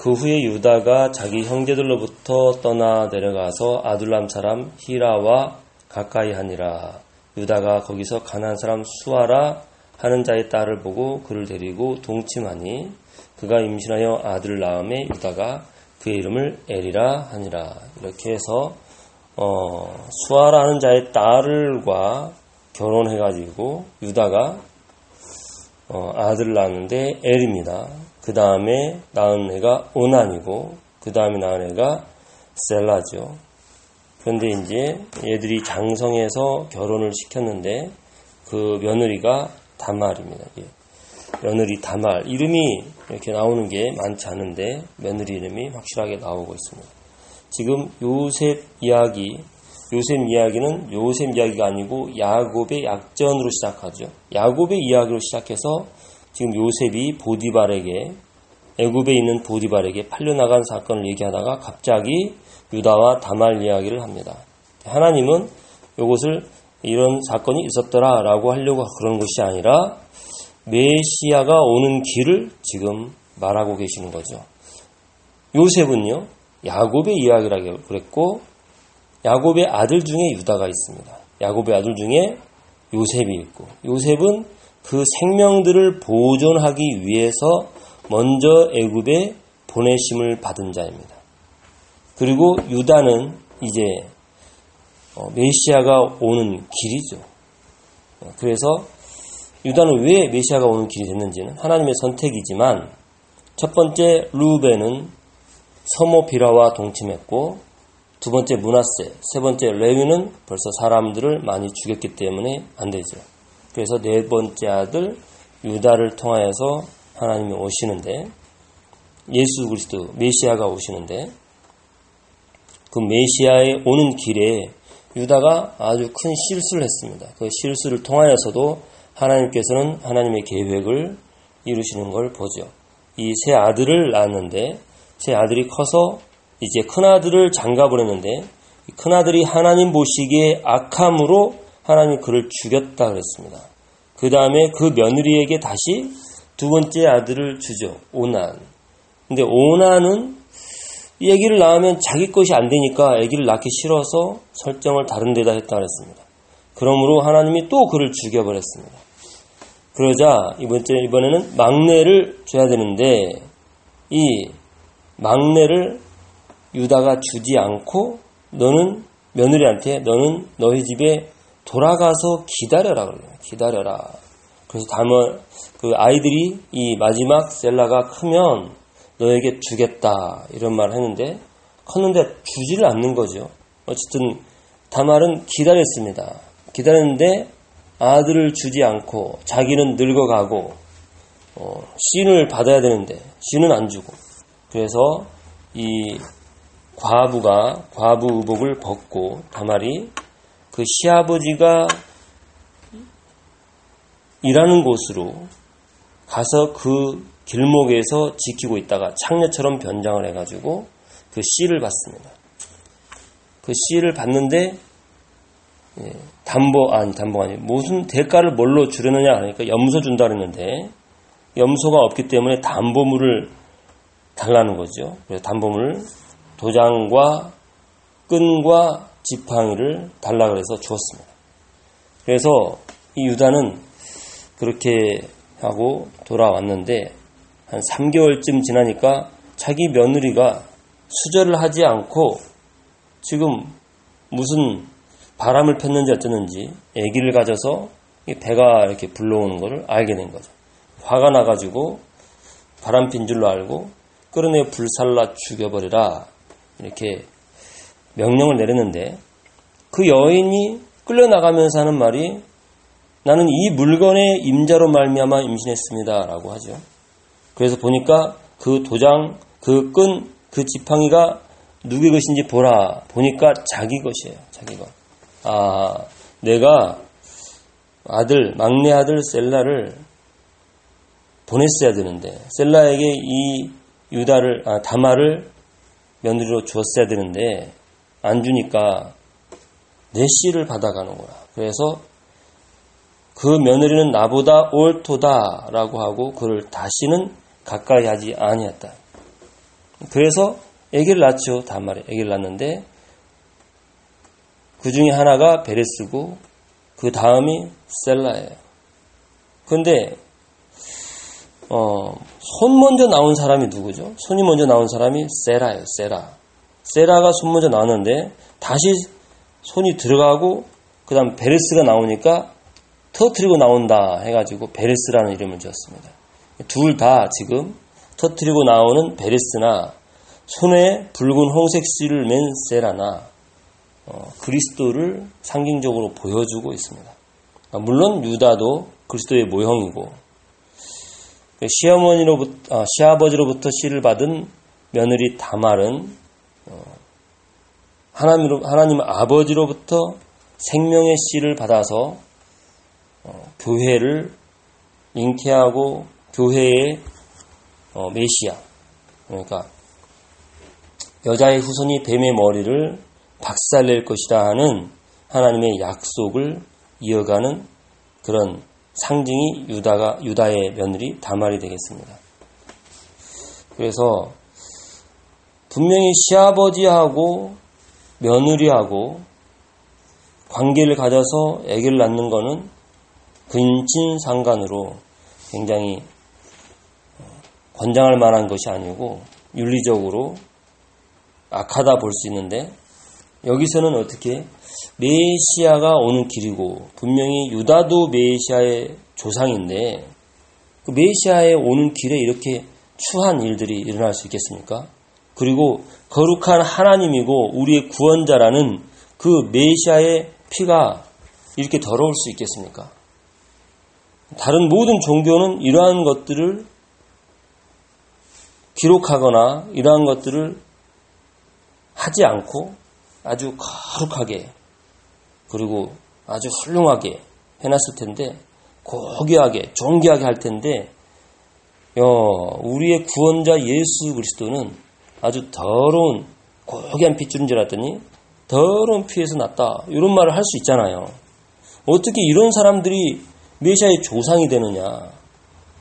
그 후에 유다가 자기 형제들로부터 떠나 내려가서 아둘람 사람 히라와 가까이 하니라. 유다가 거기서 가난 사람 수아라 하는 자의 딸을 보고 그를 데리고 동침하니 그가 임신하여 아들을 낳음에 유다가 그의 이름을 에리라 하니라. 이렇게 해서 어, 수아라는 자의 딸과 결혼해가지고 유다가 어, 아들을 낳았는데 엘입니다. 그 다음에 낳은 애가 오난이고 그 다음에 낳은 애가 셀라죠. 그런데 이제 얘들이 장성해서 결혼을 시켰는데 그 며느리가 다말입니다. 예. 며느리 다말 이름이 이렇게 나오는 게 많지 않은데 며느리 이름이 확실하게 나오고 있습니다. 지금 요셉 이야기 요셉 이야기는 요셉 이야기가 아니고 야곱의 약전으로 시작하죠. 야곱의 이야기로 시작해서 지금 요셉이 보디발에게 애굽에 있는 보디발에게 팔려나간 사건을 얘기하다가 갑자기 유다와 다말 이야기를 합니다. 하나님은 이것을 이런 사건이 있었더라라고 하려고 그런 것이 아니라 메시아가 오는 길을 지금 말하고 계시는 거죠. 요셉은요, 야곱의 이야기라고 그랬고, 야곱의 아들 중에 유다가 있습니다. 야곱의 아들 중에 요셉이 있고, 요셉은 그 생명들을 보존하기 위해서 먼저 애굽에 보내심을 받은 자입니다. 그리고 유다는 이제 어, 메시아가 오는 길이죠. 그래서 유다는 왜 메시아가 오는 길이 됐는지는 하나님의 선택이지만 첫 번째 루벤은 서모 비라와 동침했고 두 번째 문하세, 세 번째 레위는 벌써 사람들을 많이 죽였기 때문에 안 되죠. 그래서 네 번째 아들 유다를 통하여서 하나님이 오시는데 예수 그리스도 메시아가 오시는데 그 메시아의 오는 길에 유다가 아주 큰 실수를 했습니다. 그 실수를 통하여서도 하나님께서는 하나님의 계획을 이루시는 걸 보죠. 이 세 아들을 낳았는데 세 아들이 커서 이제 큰 아들을 장가 보냈는데 큰 아들이 하나님 보시기에 악함으로 하나님 그를 죽였다 그랬습니다. 그 다음에 그 며느리에게 다시 두 번째 아들을 주죠. 오난. 근데 오난은 이 아기를 낳으면 자기 것이 안 되니까 아기를 낳기 싫어서 설정을 다른 데다 했다 그랬습니다. 그러므로 하나님이 또 그를 죽여버렸습니다. 그러자 이번 주 이번에는 막내를 줘야 되는데 이 막내를 유다가 주지 않고 너는 며느리한테 너는 너희 집에 돌아가서 기다려라 그래요. 기다려라. 그래서 다음에 그 아이들이 이 마지막 셀라가 크면 너에게 주겠다 이런 말을 했는데 컸는데 주지를 않는 거죠. 어쨌든 다말은 기다렸습니다. 기다렸는데 아들을 주지 않고 자기는 늙어가고 어, 신을 받아야 되는데 신은 안 주고 그래서 이 과부가 과부 의복을 벗고 다말이 그 시아버지가 일하는 곳으로 가서 그 길목에서 지키고 있다가 창녀처럼 변장을 해가지고 그 씨를 받습니다. 그 씨를 받는데 예, 담보 아니 담보 아니 무슨 대가를 뭘로 주려느냐 하니까 염소 준다 그랬는데 염소가 없기 때문에 담보물을 달라는 거죠. 그래서 담보물 도장과 끈과 지팡이를 달라 그래서 주었습니다. 그래서 이 유다는 그렇게 하고 돌아왔는데 한 3개월쯤 지나니까 자기 며느리가 수절을 하지 않고 지금 무슨 바람을 폈는지 어쩌는지 아기를 가져서 배가 이렇게 불러오는 것을 알게 된 거죠. 화가 나가지고 바람 핀 줄로 알고 끌어내 불살라 죽여버리라 이렇게 명령을 내렸는데 그 여인이 끌려나가면서 하는 말이 나는 이 물건의 임자로 말미암아 임신했습니다라고 하죠. 그래서 보니까 그 도장, 그 끈, 그 지팡이가 누구의 것인지 보라. 보니까 자기 것이에요. 자기 것. 아, 내가 아들, 막내 아들 셀라를 보냈어야 되는데, 셀라에게 이 유다를, 아, 다마를 며느리로 줬어야 되는데, 안 주니까 내 씨를 받아가는 거야. 그래서 그 며느리는 나보다 옳도다라고 하고 그를 다시는 가까이 하지 아니했다. 그래서 아기를 낳죠. 다말이 아기를 낳는데 그 중에 하나가 베레스고 그 다음이 셀라예요. 근데 어, 손 먼저 나온 사람이 누구죠? 손이 먼저 나온 사람이 세라예요. 세라. 세라가 손 먼저 나왔는데 다시 손이 들어가고 그 다음 베레스가 나오니까 터트리고 나온다 해가지고 베레스라는 이름을 지었습니다. 둘 다 지금 터트리고 나오는 베레스나 손에 붉은 홍색 씨를 맨 세라나 어, 그리스도를 상징적으로 보여주고 있습니다. 아, 물론 유다도 그리스도의 모형이고 시어머니로부터 아, 시아버지로부터 씨를 받은 며느리 다말은 어, 하나님 하나님 아버지로부터 생명의 씨를 받아서 어, 교회를 잉태하고 교회의 어, 메시아 그러니까 여자의 후손이 뱀의 머리를 박살낼 것이다 하는 하나님의 약속을 이어가는 그런 상징이 유다가 유다의 며느리 다말이 되겠습니다. 그래서 분명히 시아버지하고 며느리하고 관계를 가져서 아기를 낳는 것은 근친상간으로 굉장히 권장할 만한 것이 아니고 윤리적으로 악하다 볼 수 있는데 여기서는 어떻게 메시아가 오는 길이고 분명히 유다도 메시아의 조상인데 그 메시아에 오는 길에 이렇게 추한 일들이 일어날 수 있겠습니까? 그리고 거룩한 하나님이고 우리의 구원자라는 그 메시아의 피가 이렇게 더러울 수 있겠습니까? 다른 모든 종교는 이러한 것들을 기록하거나 이러한 것들을 하지 않고 아주 거룩하게 그리고 아주 훌륭하게 해놨을 텐데 고귀하게 존귀하게 할 텐데 요 우리의 구원자 예수 그리스도는 아주 더러운 고귀한 핏줄인 줄 알았더니 더러운 피에서 났다 이런 말을 할 수 있잖아요. 어떻게 이런 사람들이 메시아의 조상이 되느냐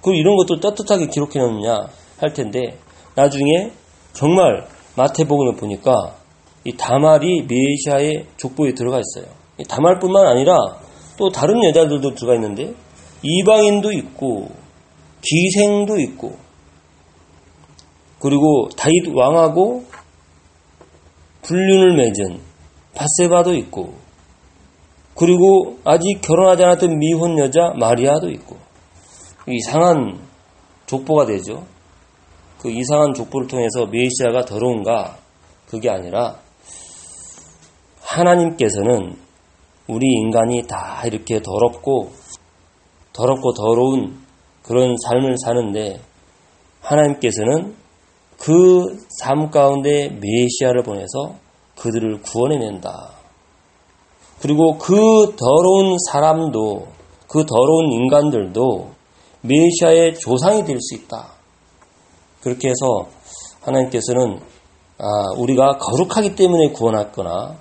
그리고 이런 것도 떳떳하게 기록해 놓느냐 할 텐데 나중에 정말 마태복음을 보니까 이 다말이 메시아의 족보에 들어가 있어요. 다말뿐만 아니라 또 다른 여자들도 들어가 있는데 이방인도 있고 기생도 있고 그리고 다윗 왕하고 불륜을 맺은 바세바도 있고 그리고 아직 결혼하지 않았던 미혼 여자 마리아도 있고 이상한 족보가 되죠. 그 이상한 족보를 통해서 메시아가 더러운가 그게 아니라 하나님께서는 우리 인간이 다 이렇게 더럽고 더럽고 더러운 그런 삶을 사는데 하나님께서는 그 삶 가운데 메시아를 보내서 그들을 구원해낸다. 그리고 그 더러운 사람도 그 더러운 인간들도 메시아의 조상이 될 수 있다. 그렇게 해서 하나님께서는 아, 우리가 거룩하기 때문에 구원했거나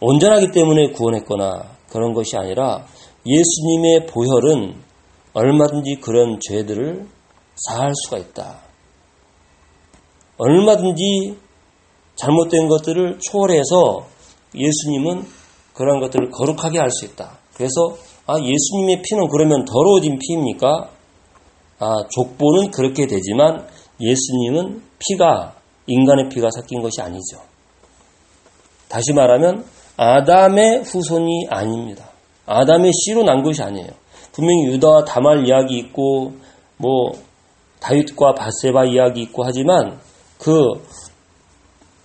온전하기 때문에 구원했거나 그런 것이 아니라 예수님의 보혈은 얼마든지 그런 죄들을 사할 수가 있다. 얼마든지 잘못된 것들을 초월해서 예수님은 그런 것들을 거룩하게 할 수 있다. 그래서 아 예수님의 피는 그러면 더러워진 피입니까? 아 족보는 그렇게 되지만 예수님은 피가 인간의 피가 섞인 것이 아니죠. 다시 말하면 아담의 후손이 아닙니다. 아담의 씨로 난 것이 아니에요. 분명히 유다와 다말 이야기 있고 뭐 다윗과 바세바 이야기 있고 하지만 그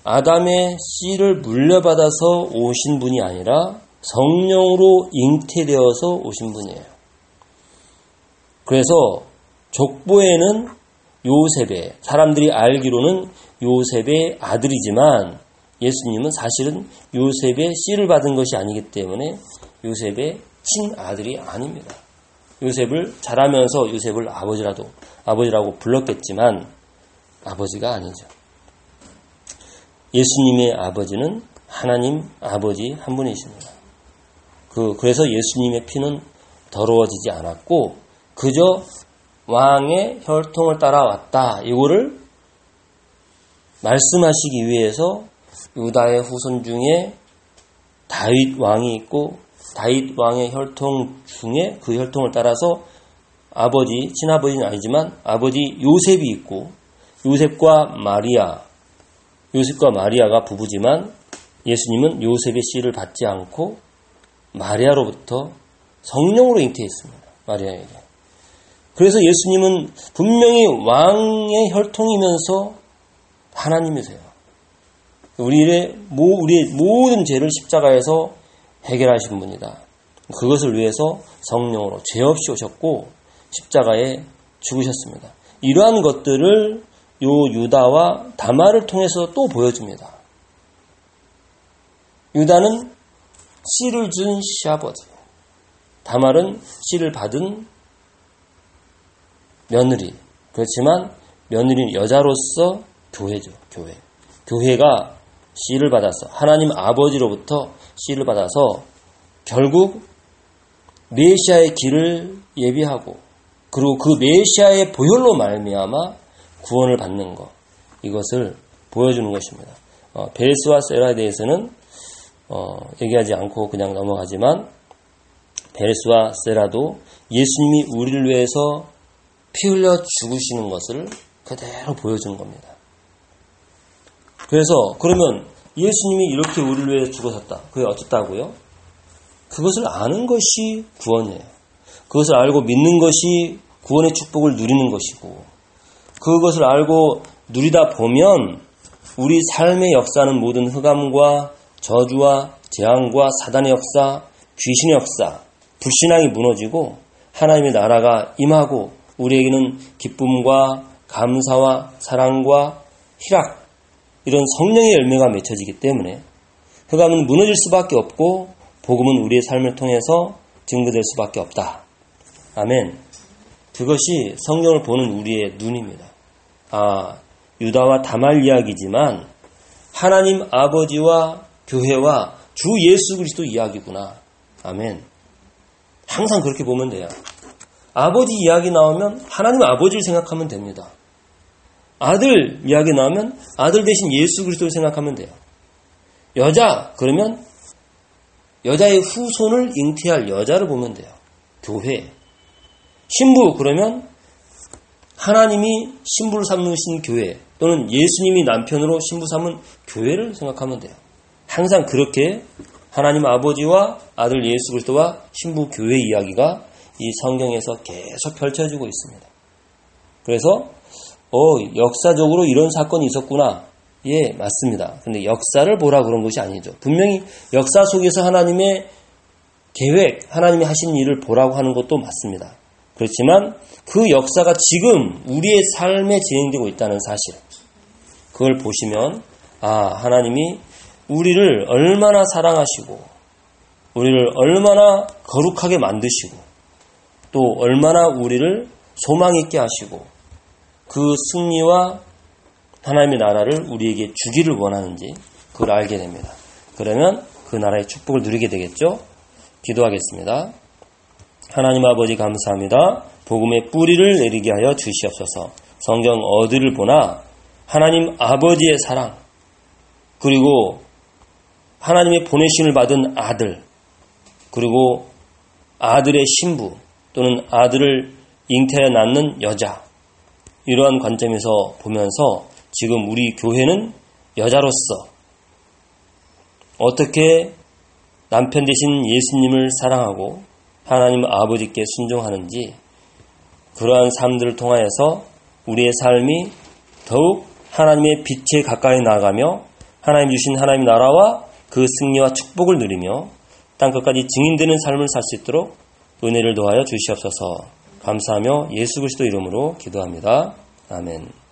아담의 씨를 물려받아서 오신 분이 아니라 성령으로 잉태되어서 오신 분이에요. 그래서 족보에는 요셉의 사람들이 알기로는 요셉의 아들이지만 예수님은 사실은 요셉의 씨를 받은 것이 아니기 때문에 요셉의 친아들이 아닙니다. 요셉을 자라면서 요셉을 아버지라도 아버지라고 불렀겠지만 아버지가 아니죠. 예수님의 아버지는 하나님 아버지 한 분이십니다. 그 그래서 예수님의 피는 더러워지지 않았고 그저 왕의 혈통을 따라왔다. 이거를 말씀하시기 위해서 유다의 후손 중에 다윗 왕이 있고 다윗 왕의 혈통 중에 그 혈통을 따라서 아버지, 친아버지는 아니지만 아버지 요셉이 있고 요셉과 마리아, 요셉과 마리아가 부부지만 예수님은 요셉의 씨를 받지 않고 마리아로부터 성령으로 잉태했습니다. 마리아에게. 그래서 예수님은 분명히 왕의 혈통이면서 하나님이세요. 우리의, 우리의 모든 죄를 십자가에서 해결하신 분이다. 그것을 위해서 성령으로 죄 없이 오셨고 십자가에 죽으셨습니다. 이러한 것들을 요 유다와 다마를 통해서 또 보여줍니다. 유다는 씨를 준 시아버지, 다말은 씨를 받은 며느리. 그렇지만 며느리는 여자로서 교회죠, 교회. 교회가 씨를 받아서 하나님 아버지로부터 씨를 받아서 결국 메시아의 길을 예비하고 그리고 그 메시아의 보혈로 말미암아 구원을 받는 것 이것을 보여주는 것입니다. 어, 베레스와 세라에 대해서는 어, 얘기하지 않고 그냥 넘어가지만 베레스와 세라도 예수님이 우리를 위해서 피 흘려 죽으시는 것을 그대로 보여주는 겁니다. 그래서 그러면 예수님이 이렇게 우리를 위해 죽으셨다. 그게 어쨌다고요? 그것을 아는 것이 구원이에요. 그것을 알고 믿는 것이 구원의 축복을 누리는 것이고 그것을 알고 누리다 보면 우리 삶의 역사는 모든 흑암과 저주와 재앙과 사단의 역사, 귀신의 역사, 불신앙이 무너지고 하나님의 나라가 임하고 우리에게는 기쁨과 감사와 사랑과 희락 이런 성령의 열매가 맺혀지기 때문에 흑암은 무너질 수밖에 없고 복음은 우리의 삶을 통해서 증거될 수밖에 없다. 아멘. 그것이 성경을 보는 우리의 눈입니다. 아, 유다와 다말 이야기지만 하나님 아버지와 교회와 주 예수 그리스도 이야기구나. 아멘. 항상 그렇게 보면 돼요. 아버지 이야기 나오면 하나님 아버지를 생각하면 됩니다. 아들 이야기 나오면 아들 대신 예수 그리스도를 생각하면 돼요. 여자 그러면 여자의 후손을 잉태할 여자를 보면 돼요. 교회. 신부 그러면 하나님이 신부를 삼으신 교회 또는 예수님이 남편으로 신부 삼은 교회를 생각하면 돼요. 항상 그렇게 하나님 아버지와 아들 예수 그리스도와 신부 교회 이야기가 이 성경에서 계속 펼쳐지고 있습니다. 그래서 어, 역사적으로 이런 사건이 있었구나. 예, 맞습니다. 근데 역사를 보라 그런 것이 아니죠. 분명히 역사 속에서 하나님의 계획, 하나님이 하신 일을 보라고 하는 것도 맞습니다. 그렇지만 그 역사가 지금 우리의 삶에 진행되고 있다는 사실. 그걸 보시면, 아, 하나님이 우리를 얼마나 사랑하시고, 우리를 얼마나 거룩하게 만드시고, 또 얼마나 우리를 소망 있게 하시고, 그 승리와 하나님의 나라를 우리에게 주기를 원하는지 그걸 알게 됩니다. 그러면 그 나라의 축복을 누리게 되겠죠? 기도하겠습니다. 하나님 아버지 감사합니다. 복음의 뿌리를 내리게 하여 주시옵소서. 성경 어디를 보나 하나님 아버지의 사랑 그리고 하나님의 보내심을 받은 아들 그리고 아들의 신부 또는 아들을 잉태해 낳는 여자 이러한 관점에서 보면서 지금 우리 교회는 여자로서 어떻게 남편 대신 예수님을 사랑하고 하나님 아버지께 순종하는지 그러한 삶들을 통하여서 우리의 삶이 더욱 하나님의 빛에 가까이 나아가며 하나님 주신 하나님 나라와 그 승리와 축복을 누리며 땅 끝까지 증인되는 삶을 살 수 있도록 은혜를 도하여 주시옵소서 감사하며 예수 그리스도 이름으로 기도합니다. 아멘.